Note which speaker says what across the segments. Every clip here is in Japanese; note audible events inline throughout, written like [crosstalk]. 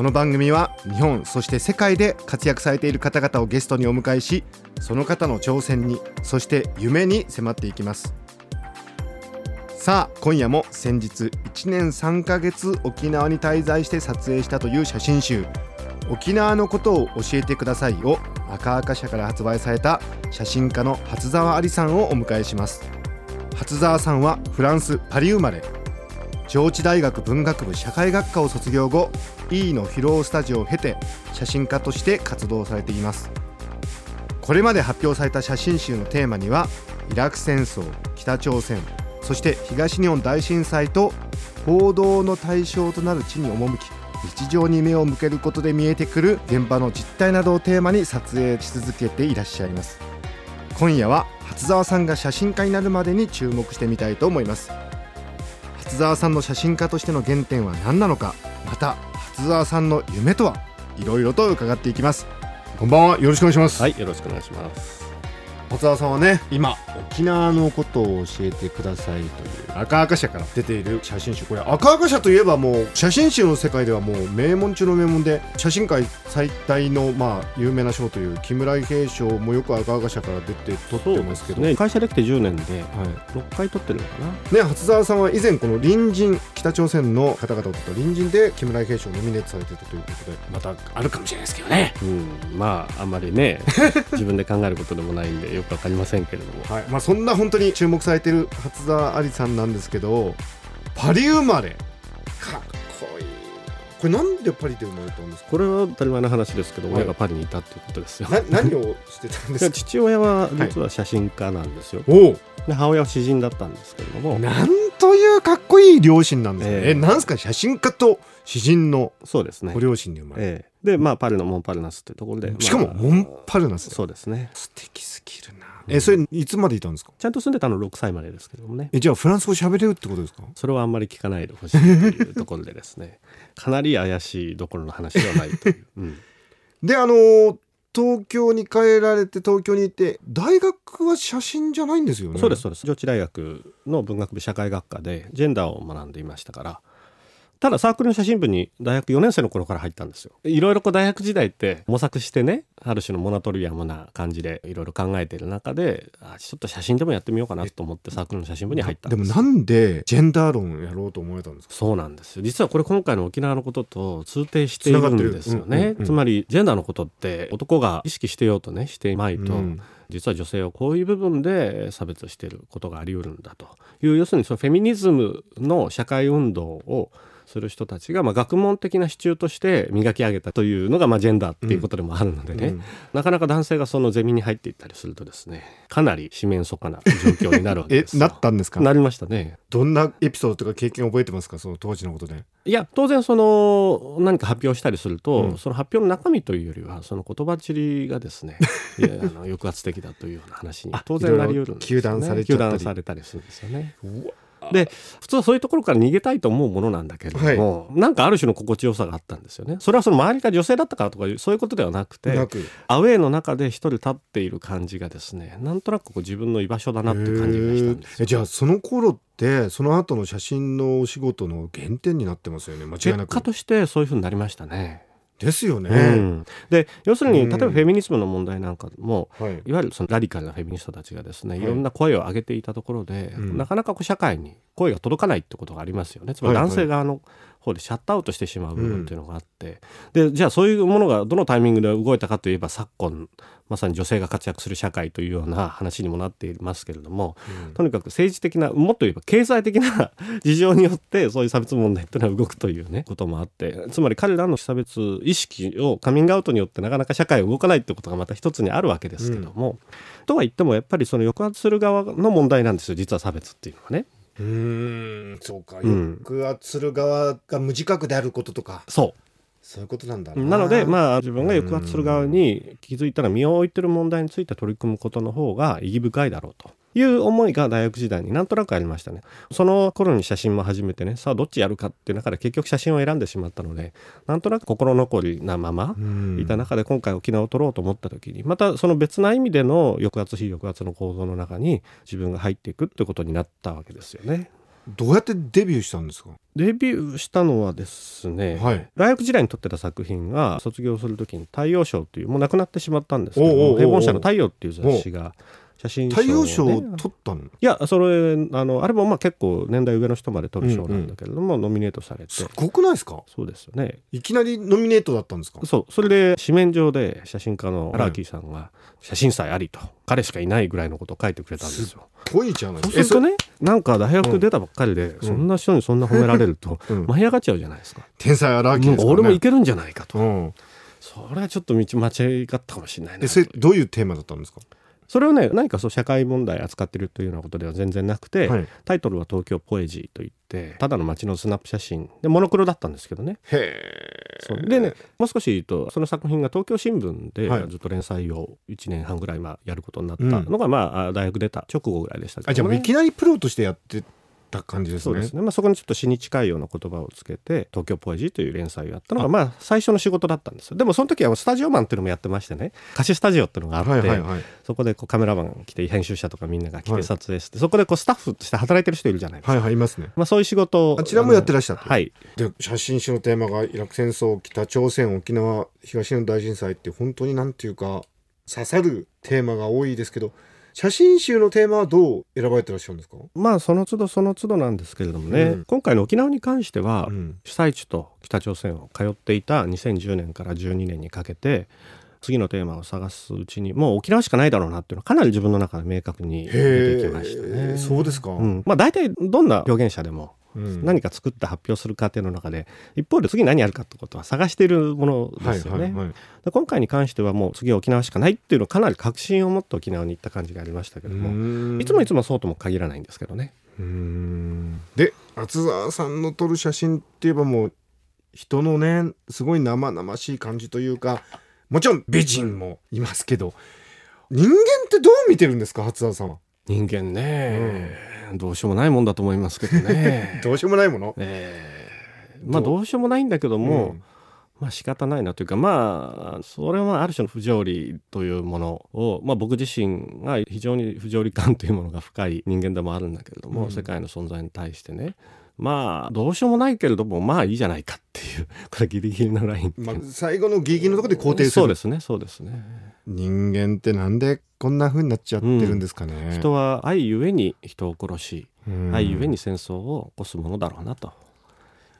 Speaker 1: この番組は日本そして世界で活躍されている方々をゲストにお迎えしその方の挑戦にそして夢に迫っていきます。さあ今夜も先日1年3ヶ月沖縄に滞在して撮影したという写真集。沖縄のことを教えてくださいを赤赤社から発売された写真家の初沢ありさんをお迎えします。初沢さんはフランスパリ生まれ。上智大学文学部社会学科を卒業後 E のフィロースタジオを経て写真家として活動されています。これまで発表された写真集のテーマにはイラク戦争北朝鮮そして東日本大震災と報道の対象となる地に赴き日常に目を向けることで見えてくる現場の実態などをテーマに撮影し続けていらっしゃいます。今夜は初沢さんが写真家になるまでに注目してみたいと思います。沢さんの写真家としての原点は何なのかまた初沢さんの夢とはいろいろと伺っていきます。こんばんは。よろしくお願いします。
Speaker 2: はい、よろしくお願いします。
Speaker 1: 初沢さんはね今。沖縄のことを教えてくださいという赤赤社から出ている写真集これ赤赤社といえばもう写真集の世界ではもう名門中の名門で写真界最大のまあ有名な賞という木村伊兵衛賞もよく赤赤社から出て取ってますけど。
Speaker 2: ね、会社できて10年で
Speaker 1: はい
Speaker 2: 6回取ってるのかな？
Speaker 1: ね、初沢さんは以前この隣人北朝鮮の方々を取った隣人で木村伊兵衛賞をノミネートされてたということで。またあるかもしれないですけどね。
Speaker 2: うん、まああんまりね [laughs] 自分で考えることでもないんでよくわかりませんけれども。
Speaker 1: はい。まあ、そんな本当に注目されている初沢ありさんなんですけどパリ生まれ。かっこいい。これなんでパリで生まれたんですか？
Speaker 2: これは当たり前の話ですけど、
Speaker 1: はい。
Speaker 2: 親がパリにいたっていうことですよ。
Speaker 1: な [laughs] 何をしてたんで
Speaker 2: す父親は実は写真家なんですよ。
Speaker 1: お
Speaker 2: で母親は詩人だったんですけれども。
Speaker 1: お、なんというかっこいい両親なんですね、
Speaker 2: ええ。
Speaker 1: えなんですか？写真家と詩人の
Speaker 2: そうですね。
Speaker 1: ご。両親に生まれ
Speaker 2: ええで、まあパリのモンパルナスっていうところで、
Speaker 1: しかも
Speaker 2: まあ
Speaker 1: モンパルナス
Speaker 2: そうですね。
Speaker 1: 素敵すぎるな。えそれいつまでいたんですか？
Speaker 2: ちゃんと住んでたの6歳までですけどもね。
Speaker 1: えじゃあフランス語喋れるってことですか？
Speaker 2: それはあんまり聞かないでほしいというところでですね。かなり怪しいどころの話ではないという、うん。[laughs]
Speaker 1: であのー東京に帰られて東京にいて大学は写真じゃないんですよね？
Speaker 2: そうですそうです。上智大学の文学部社会学科でジェンダーを学んでいましたからただサークルの写真部に大学4年生の頃から入ったんですよ。いろいろこう大学時代って模索してねある種のモナトリアムな感じでいろいろ考えている中であちょっと写真でもやってみようかなと思ってサークルの写真部に入ったんです。
Speaker 1: でもなんでジェンダー論やろうと思えたんですか？
Speaker 2: そうなんですよ。実はこれ今回の沖縄のことと通底しているんですよね。つまりジェンダーのことって男が意識してようとねしていまいと、
Speaker 1: うん。
Speaker 2: 実は女性をこういう部分で差別していることがあり得るんだと。いう要するにそのフェミニズムの社会運動をする人たちが、まあ、学問的な支柱として磨き上げたというのが、まあ、ジェンダーっていうことでもあるのでね、
Speaker 1: うん。
Speaker 2: なかなか男性がそのゼミに入っていったりするとですねかなり四面楚歌な状況になるわけ
Speaker 1: え
Speaker 2: ですよ。[laughs]
Speaker 1: なったんですか？
Speaker 2: なりましたね。
Speaker 1: どんなエピソードとか経験覚えてますか？その当時のことで。
Speaker 2: いや当然その何か発表したりすると、
Speaker 1: うん。
Speaker 2: その発表の中身というよりはその言葉尻がですね [laughs] いやあの抑圧的だというような話に
Speaker 1: あ
Speaker 2: 当然なり得るんですよ、ね、
Speaker 1: 糾弾されたり。
Speaker 2: 糾弾されたりするんですよね。で普通はそういうところから逃げたいと思うものなんだけれども、なんかある種の心地よさがあったんですよね。それはその周りが女性だったからとかそういうことではなくてアウェーの中で一人立っている感じがですねなんとなくこう自分の居場所だなっていう感じがしたんです
Speaker 1: じゃあその頃ってその後の写真のお仕事の原点になってますよね。間違い
Speaker 2: 結
Speaker 1: なく。
Speaker 2: 果としてそういうふうになりましたね。
Speaker 1: ですよね、
Speaker 2: うん、で要するに
Speaker 1: うん。
Speaker 2: 例えばフェミニズムの問題なんかも、
Speaker 1: はい。
Speaker 2: いわゆるそのラディカルなフェミニストたちがですね、
Speaker 1: はい。
Speaker 2: い、ろんな声を上げていたところで、
Speaker 1: うん。
Speaker 2: なかなかこう社会に声が届かないってことがありますよね。つまり男性側の方でシャットアウトしてしまう部分っていうのがあって、でじゃあそういうものがどのタイミングで動いたかといえば昨今まさに女性が活躍する社会というような話にもなっていますけれども、とにかく政治的なもっと言えば経済的な [laughs] 事情によってそういう差別問題っていうのは動くというねこともあってつまり彼らの差別意識をカミングアウトによってなかなか社会が動かないってことがまた一つにあるわけですけども、とは言ってもやっぱりその抑圧する側の問題なんですよ実は差別っていうのはね。
Speaker 1: うーんそうか。
Speaker 2: うん。
Speaker 1: 抑圧する側が無自覚であることとか、
Speaker 2: そう。
Speaker 1: そういうことなんだ
Speaker 2: な。ので
Speaker 1: あ
Speaker 2: まあ自分が抑圧する側に気づいたら身を置いてる問題について取り組むことの方が意義深いだろうという思いが大学時代になんとなくありましたね。その頃に写真も始めてねさあどっちやるかっていう中で結局写真を選んでしまったのでなんとなく心残りなままいた中で今回沖縄を撮ろうと思った時にまたその別な意味での抑圧非抑圧の構造の中に自分が入っていくってことになったわけですよね。
Speaker 1: どうやってデビューしたんですか？
Speaker 2: デビューしたのはですね、
Speaker 1: はい。
Speaker 2: 大学時代に撮ってた作品が卒業する時に「太陽賞」というもう亡くなってしまったんですけど平凡社の「太陽」っていう雑誌が写真賞をね。
Speaker 1: 太陽賞を取ったの？
Speaker 2: いやそれあのあれもまあ結構年代上の人まで取る賞なんだけれども、ノミネートされて。
Speaker 1: すごくないですか？
Speaker 2: そうですよね。
Speaker 1: いきなりノミネートだったんですか？
Speaker 2: そう。それで紙面上で写真家の荒木さんが「写真祭あり」と彼しかいないぐらいのことを書いてくれたんですよ。
Speaker 1: ぽいじゃない。ですか
Speaker 2: ねなんか大学出たばっかりで、そんな人にそんな褒められると、
Speaker 1: うん。
Speaker 2: 舞い上がっちゃうじゃないですか。
Speaker 1: 天才荒木ね。
Speaker 2: 俺もいけるんじゃないかと。
Speaker 1: うん。
Speaker 2: それはちょっと道間違ったかもしれないな。
Speaker 1: えそれどういうテーマだったんですか？
Speaker 2: それをね何かそう社会問題扱ってるというようなことでは全然なくて、
Speaker 1: はい。
Speaker 2: タイトルは「東京ポエジー」といってただの街のスナップ写真。でモノクロだったんですけどね。でねもう少し言うとその作品が東京新聞で
Speaker 1: はい。
Speaker 2: ずっと連載を1年半ぐらいまあやることになったのが、まあ大学出た直後ぐらいでしたけどね。
Speaker 1: あじゃあいきなりプロとしてやってた感じですね。
Speaker 2: そうですね、まあ、そこにちょっと詩に近いような言葉をつけて「東京ポエジー」という連載をやったのがまあ最初の仕事だったんですよ。でもその時はスタジオマンっていうのもやってましてね。貸しスタジオっていうのがあって、
Speaker 1: はいはいはい。
Speaker 2: そこでこうカメラマン来て編集者とかみんなが来
Speaker 1: はい
Speaker 2: て撮影して、そこでこうスタッフとして働いてる人いるじゃないですか、
Speaker 1: はいはいいますね。
Speaker 2: まあ、そういう仕事を
Speaker 1: あちらもやってらっしゃった
Speaker 2: はい。
Speaker 1: で写真集のテーマがイラク戦争北朝鮮沖縄東日本大震災って本当になんていうか刺さるテーマが多いですけど写真集のテーマはどう選ばれてらっしゃるんですか、
Speaker 2: まあその都度その都度なんですけれどもね、
Speaker 1: うん。
Speaker 2: 今回の沖縄に関しては、
Speaker 1: うん。
Speaker 2: 被災地と北朝鮮を通っていた2010年から12年にかけて次のテーマを探すうちにもう沖縄しかないだろうなっていうのはかなり自分の中で明確に出てきましたね。
Speaker 1: そうですか、
Speaker 2: うん、まあ大体どんな表現者でも
Speaker 1: うん。
Speaker 2: 何か作って発表する過程の中で一方で次何やるかってことは探しているものですよね。
Speaker 1: はいはいはい。
Speaker 2: で今回に関してはもう次は沖縄しかないっていうのをかなり確信を持って沖縄に行った感じがありましたけどもいつもいつもそうとも限らないんですけどね。
Speaker 1: で厚澤さんの撮る写真って言えばもう人のねすごい生々しい感じというかもちろん美人もいますけど人間ってどう見てるんですか初澤さんは？
Speaker 2: 人間ね、どうしようもないもんだと思いますけどね。[laughs]
Speaker 1: どうしようもないもの？
Speaker 2: ええ。まあどう？しようもないんだけども、
Speaker 1: うん。
Speaker 2: まあ仕方ないなというかまあそれはある種の不条理というものを、まあ、僕自身が非常に不条理感というものが深い人間でもあるんだけれども、
Speaker 1: うん。
Speaker 2: 世界の存在に対してね。まあどうしようもないけれどもまあいいじゃないかっていうこれギリギリのライン
Speaker 1: まあ、最後のギリギリのところで肯定する。
Speaker 2: そうですねそうですね。
Speaker 1: 人間ってなんでこんな風になっちゃってるんですかね、
Speaker 2: 人は愛ゆえに人を殺し、
Speaker 1: うん
Speaker 2: 愛ゆえに戦争を起こすものだろうなと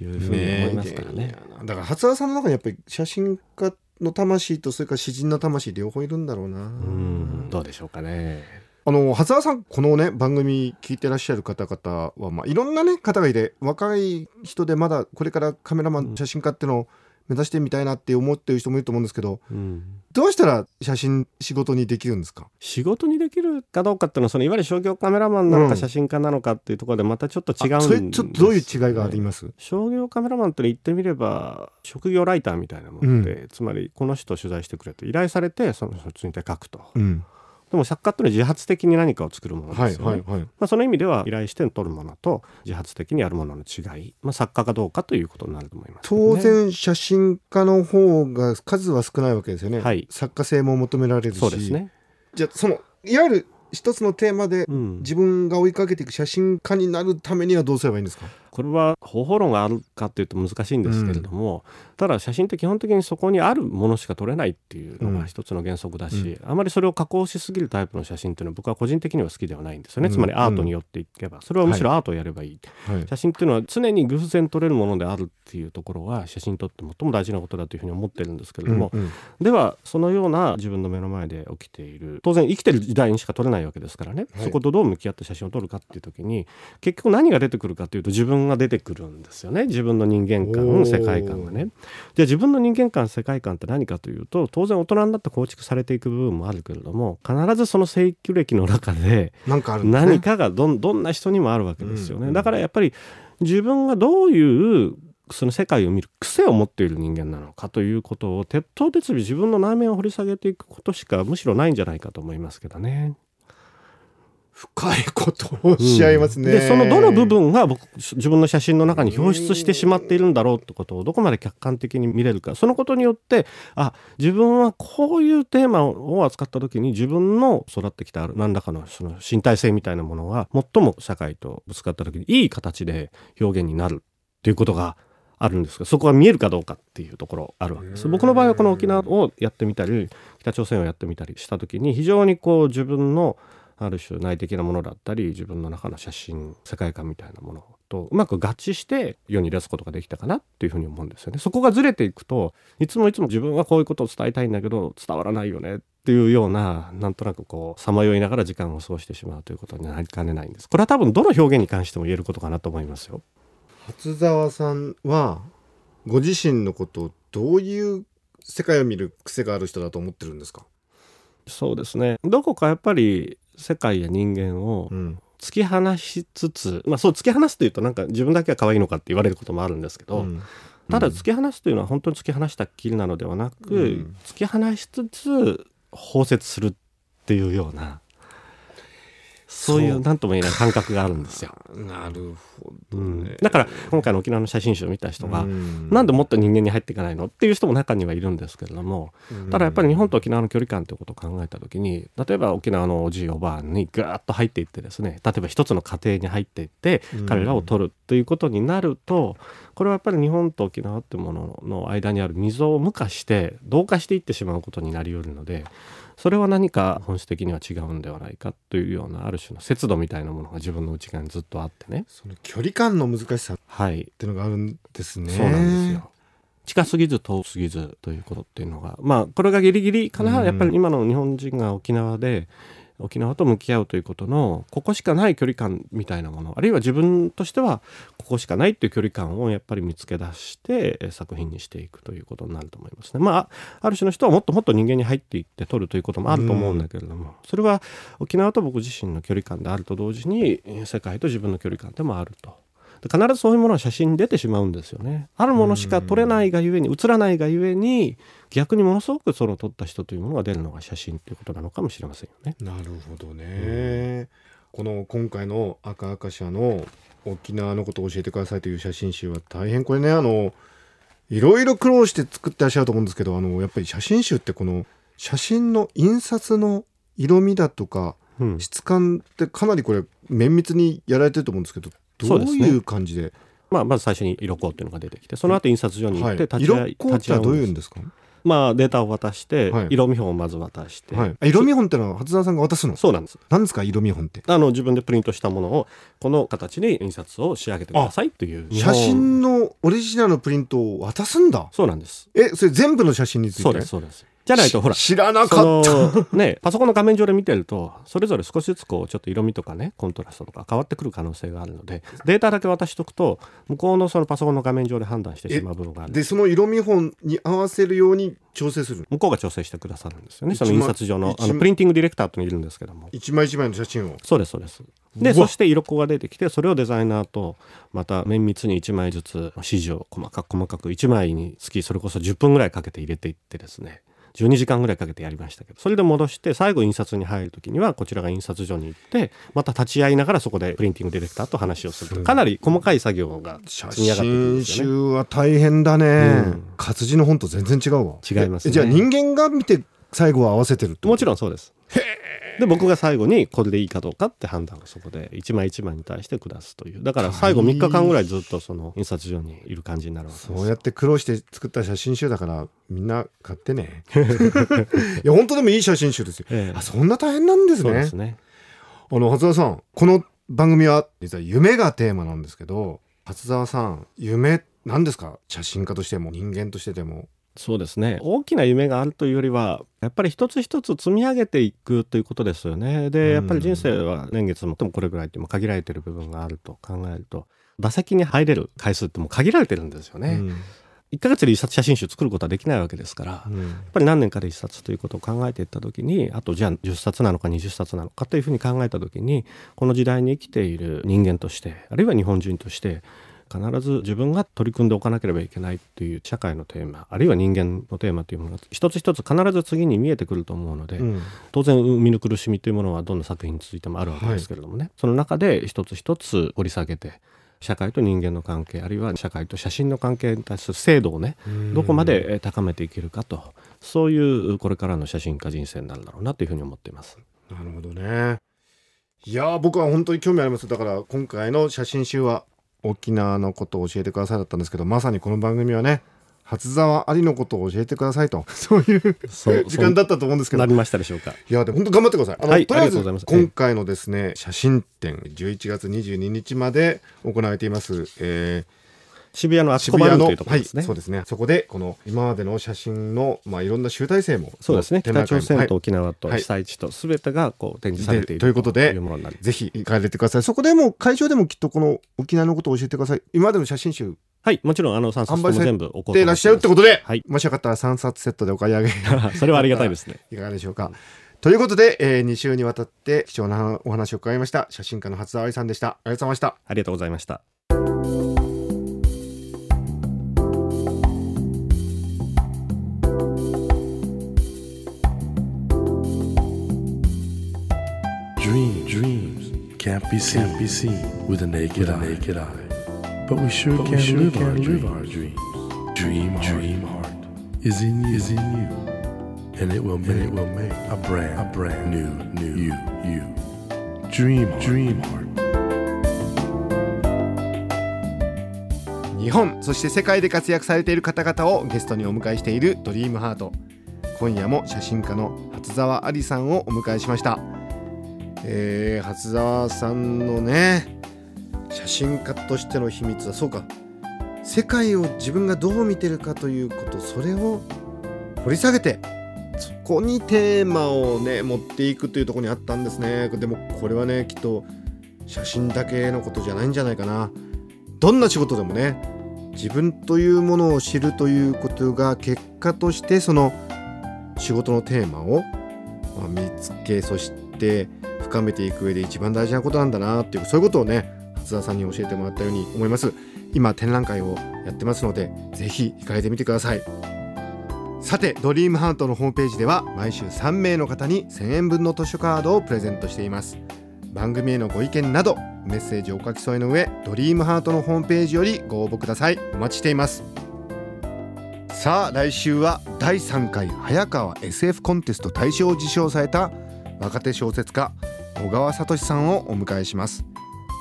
Speaker 2: いうふうに思いますからね。
Speaker 1: だから初澤さんの中にやっぱり写真家の魂とそれから詩人の魂両方いるんだろうな、
Speaker 2: うんどうでしょうかね。
Speaker 1: あの初澤さんこのね番組聞いてらっしゃる方々は、まあ、いろんなね方がいて若い人でまだこれからカメラマン写真家ってのを目指してみたいなって思ってる人もいると思うんですけど
Speaker 2: うん。
Speaker 1: どうしたら写真仕事にできるんですか？
Speaker 2: 仕事にできるかどうかっていうのはそのいわゆる商業カメラマンなの
Speaker 1: うん。
Speaker 2: か写真家なのかっていうところでまたちょっと違うん
Speaker 1: あ
Speaker 2: ですよね
Speaker 1: それちょっとどういう違いがあります？
Speaker 2: 商業カメラマンって言ってみれば職業ライターみたいなもので、つまりこの人を取材してくれと依頼されてその人について書くと。
Speaker 1: うん
Speaker 2: でも作家っていうのは自発的に何かを作るもの
Speaker 1: はい
Speaker 2: ですよね、まあ、その意味では依頼して撮るものと自発的にやるものの違い、まあ、作家かどうかということになると思います、
Speaker 1: 当然写真家の方が数は少ないわけですよね、
Speaker 2: はい。
Speaker 1: 作家性も求められるし。
Speaker 2: そうですね、
Speaker 1: じゃあそのいわゆる一つのテーマで
Speaker 2: うん、
Speaker 1: 自分が追いかけていく写真家になるためにはどうすればいいんですか？
Speaker 2: これは方法論があるかっていうと難しいんですけれども、ただ写真って基本的にそこにあるものしか撮れないっていうの
Speaker 1: うん。
Speaker 2: が一つの原則だし、あまりそれを加工しすぎるタイプの写真っていうのは僕は個人的には好きではないんですよね、
Speaker 1: うん。
Speaker 2: つまりアートによっていけば。それはむしろアートをやればいい、
Speaker 1: はい。
Speaker 2: 写真っていうのは常に偶然撮れるものであるっていうところは写真にとって最も大事なことだというふうに思ってるんですけれども、
Speaker 1: うんうん。
Speaker 2: ではそのような自分の目の前で起きている当然生きてる時代にしか撮れないわけですからね、
Speaker 1: はい。
Speaker 2: そことどう向き合って写真を撮るかっていう時に結局何が出てくるかというと自分が出てくるんですよね。自分の人間
Speaker 1: お
Speaker 2: 観
Speaker 1: ー
Speaker 2: 世界観がね。じゃあ自分の人間観世界観って何かというと当然大人になって構築されていく部分もあるけれども必ずその生育歴の中で何かがどんどんな人にもあるわけですよね、
Speaker 1: うん
Speaker 2: だからやっぱり自分がどういうその世界を見る癖を持っている人間なのかということを鉄頭鉄尾自分の内面を掘り下げていくことしかむしろないんじゃないかと思いますけどね。
Speaker 1: 深いことをしゃいますね、
Speaker 2: でそのどの部分が僕自分の写真の中に表出してしまっているんだろうってことをどこまで客観的に見れるかそのことによってあ自分はこういうテーマを扱った時に自分の育ってきた何らかのその身体性みたいなものが最も社会とぶつかった時にいい形で表現になるっていうことがあるんですがそこが見えるかどうかっていうところあるわけです。僕の場合はこの沖縄をやってみたり北朝鮮をやってみたりした時に非常にこう自分のある種内的なものだったり自分の中の写真世界観みたいなものとうまく合致して世に出すことができたかなっていうふうに思うんですよね。そこがずれていくといつもいつも自分はこういうことを伝えたいんだけど伝わらないよねっていうようななんとなくこうさまよいながら時間を過ごしてしまうということになりかねないんです。これは多分どの表現に関しても言えることかなと思いますよ。
Speaker 1: 初沢さんはご自身のことをどういう世界を見る癖がある人だと思ってるんですか？
Speaker 2: そうですねどこかやっぱり世界や人間を突き放しつつ、まあそう突き放すというとなんか自分だけは可愛いのかって言われることもあるんですけど、うん。ただ突き放すというのは本当に突き放したっきりなのではなく、うん、突き放しつつ包摂するっていうようなそういう何とも言えない感覚があるんですよ。
Speaker 1: なるほど、ね。
Speaker 2: うん、だから今回の沖縄の写真集を見た人が、うん、なんでもっと人間に入っていかないのっていう人も中にはいるんですけれども、ただやっぱり日本と沖縄の距離感ということを考えた時に例えば沖縄のおじいおばあにガーッと入っていってですね例えば一つの家庭に入っていって彼らを取るということになるとこれはやっぱり日本と沖縄っていうものの間にある溝を無化して同化していってしまうことになりうるのでそれは何か本質的には違うんではないかというようなある種の節度みたいなものが自分の内側にずっとあってね。
Speaker 1: その距離感の難しさっていうのがあるんですね、はい、そうなんですよ。
Speaker 2: 近すぎず遠すぎずということっていうのがまあこれがギリギリかな、うん、やっぱり今の日本人が沖縄で沖縄と向き合うということのここしかない距離感みたいなものあるいは自分としてはここしかないっていう距離感をやっぱり見つけ出して作品にしていくということになると思いますね。まあある種の人はもっともっと人間に入っていって撮るということもあると思うんだけれども、それは沖縄と僕自身の距離感であると同時に世界と自分の距離感でもあると。必ずそういうものは写真に出てしまうんですよね。あるものしか撮れないがゆえに映らないがゆえに逆にものすごくその撮った人というものが出るのが写真ということなのかもしれませんよね。
Speaker 1: なるほどね。この今回の赤赤社の沖縄のことを教えてくださいという写真集は大変これねあのいろいろ苦労して作ってらっしゃると思うんですけどあのやっぱり写真集ってこの写真の印刷の色味だとか、うん、質感ってかなりこれ綿密にやられてると思うんですけどどういう感じで、ね、
Speaker 2: まあ、まず最初に色香っていうのが出てきてその後印刷所に行って立
Speaker 1: ち会い、はい、色どういうんですか？
Speaker 2: まあ、データを渡して、はい、色見本をまず渡して、
Speaker 1: はい、色見本ってのは初沢さんが渡すの？
Speaker 2: そうなんです。
Speaker 1: 何ですか？色見本って。
Speaker 2: あの自分でプリントしたものをこの形に印刷を仕上げてくださいという
Speaker 1: 写真のオリジナルのプリントを渡すんだ。
Speaker 2: そうなんです。
Speaker 1: えそれ全部の写真について？
Speaker 2: そうですそうですじゃないとほら
Speaker 1: 知らなかった。
Speaker 2: ねパソコンの画面上で見てるとそれぞれ少しずつこうちょっと色味とかねコントラストとか変わってくる可能性があるのでデータだけ渡しとくと向こうのそのパソコンの画面上で判断してしまう部分がある
Speaker 1: でその色見本に合わせるように調整する
Speaker 2: 向こうが調整してくださるんですよね。その印刷上のあのプリンティングディレクターといるんですけども。
Speaker 1: 一枚一枚の写真を。
Speaker 2: そうですそうです。でそして色粉が出てきてそれをデザイナーとまた綿密に1枚ずつ指示を細かく細かく1枚につきそれこそ10分ぐらいかけて入れていってですね12時間ぐらいかけてやりましたけどそれで戻して最後印刷に入る時にはこちらが印刷所に行ってまた立ち会いながらそこでプリンティングディレクターと話をするかなり細かい作業が積み上がってくるんですよね。
Speaker 1: 集は大変だね、うん、活字の本と全然違うわ。
Speaker 2: 違います、ね、
Speaker 1: じゃあ人間が見て最後は合わせてる
Speaker 2: もちろんそうです。へえで僕が最後にこれでいいかどうかって判断をそこで一枚一枚に対して下すという。だから最後3日間ぐらいずっとその印刷所にいる感じになるわけ
Speaker 1: です。そうやって苦労して作った写真集だからみんな買ってね。[laughs] いや本当でもいい写真集ですよ、ええ、あそんな大変なんですね。そうですね。あの初沢さんこの番組は実は夢がテーマなんですけど初沢さん夢何ですか？写真家としても人間としてでも
Speaker 2: そうですね。大きな夢があるというよりはやっぱり一つ一つ積み上げていくということですよね。でやっぱり人生は年月もともこれぐらいっても限られてる部分があると考えると打席に入れる回数っても限られてるんですよね。うん。1ヶ月で一冊写真集作ることはできないわけですから、うん、やっぱり何年かで一冊ということを考えていった時にあとじゃあ10冊なのか20冊なのかというふうに考えた時にこの時代に生きている人間としてあるいは日本人として必ず自分が取り組んでおかなければいけないっていう社会のテーマあるいは人間のテーマというものが一つ一つ必ず次に見えてくると思うので、
Speaker 1: うん。
Speaker 2: 当然生みの苦しみというものはどんな作品についてもあるわけですけれどもね、その中で一つ一つ掘り下げて社会と人間の関係あるいは社会と写真の関係に対する精度をねどこまでえー高めていけるかとそういうこれからの写真家人生になるだろうなというふうに思っています。
Speaker 1: なるほどね。いやー僕は本当に興味あります。だから今回の写真集は沖縄のことを教えてくださいだったんですけどまさにこの番組はね初沢ありのことを教えてくださいとそういう
Speaker 2: そう [laughs]
Speaker 1: 時間だったと思うんですけど
Speaker 2: なりましたでしょうか。
Speaker 1: いやでも本当頑張ってください。あの、
Speaker 2: はい
Speaker 1: とりあえず今回のですね写真展11月22日まで行われています。えー
Speaker 2: 渋谷のアチ
Speaker 1: 渋谷の
Speaker 2: コバルというところですね。
Speaker 1: はい、そうですね。そこでこの今までの写真のまあいろんな集大成も
Speaker 2: そうですね北朝鮮と沖縄と
Speaker 1: はい
Speaker 2: 被災地と全てがこう展示されている
Speaker 1: でということでぜひ行かれてください。そこでも会場でもきっとこの沖縄のことを教えてください。今までの写真集
Speaker 2: はいもちろんあの3冊とも全部おこうと思
Speaker 1: でいらっしゃるってことで、
Speaker 2: はい
Speaker 1: もしよかったら3冊セットでお買い上げ [laughs]
Speaker 2: それはありがたいですね。[laughs]
Speaker 1: いかがでしょうか。ということで、え2週にわたって貴重なお話を伺いました写真家の初沢愛さんでした。ありがとうございました。
Speaker 2: ありがとうございました。
Speaker 3: Can't be seen, can't be seen with a naked, eye. naked eye. But we sure can, sure live, our live our dreams. Dream, heart, dream heart is in you, is in you, and it will make, it will make a brand, a brand new, new you, you. Dream, heart, dream heart.
Speaker 1: 日本そして世界で活躍されている方々をゲストにお迎えしているドリームハート今夜も写真家の初沢ありさんをお迎えしました、えー、初沢さんのね写真家としての秘密はそうか。世界を自分がどう見てるかということそれを掘り下げてそこにテーマをね持っていくというとこにあったんですね。でもこれはねきっと写真だけのことじゃないんじゃないかな。どんな仕事でもね自分というものを知るということが結果としてその仕事のテーマを見つけそして深めていく上で一番大事なことなんだなっていうそういうことをね初田さんに教えてもらったように思います。今展覧会をやってますのでぜひ行かれてみてください。さてドリームハートのホームページでは毎週3名の方に1000円分の図書カードをプレゼントしています。番組へのご意見などメッセージをお書き添えの上ドリームハートのホームページよりご応募ください。お待ちしています。さあ来週は第3回早川 SF コンテスト大賞を受賞された若手小説家小川聡さんをお迎えします。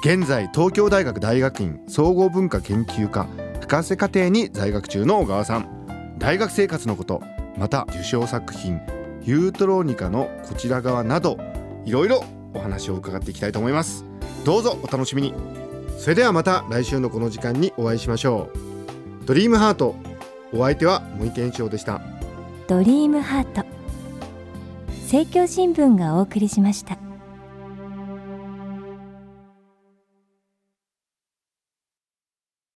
Speaker 1: 現在東京大学大学院総合文化研究科博士課程に在学中の小川さん。大学生活のことまた受賞作品ユートローニカのこちら側などいろいろお話を伺っていきたいと思います。どうぞお楽しみに。それではまた来週のこの時間にお会いしましょう。ドリームハートお相手は森健一郎でした。
Speaker 4: ドリームハート。政教新聞がお送りしました。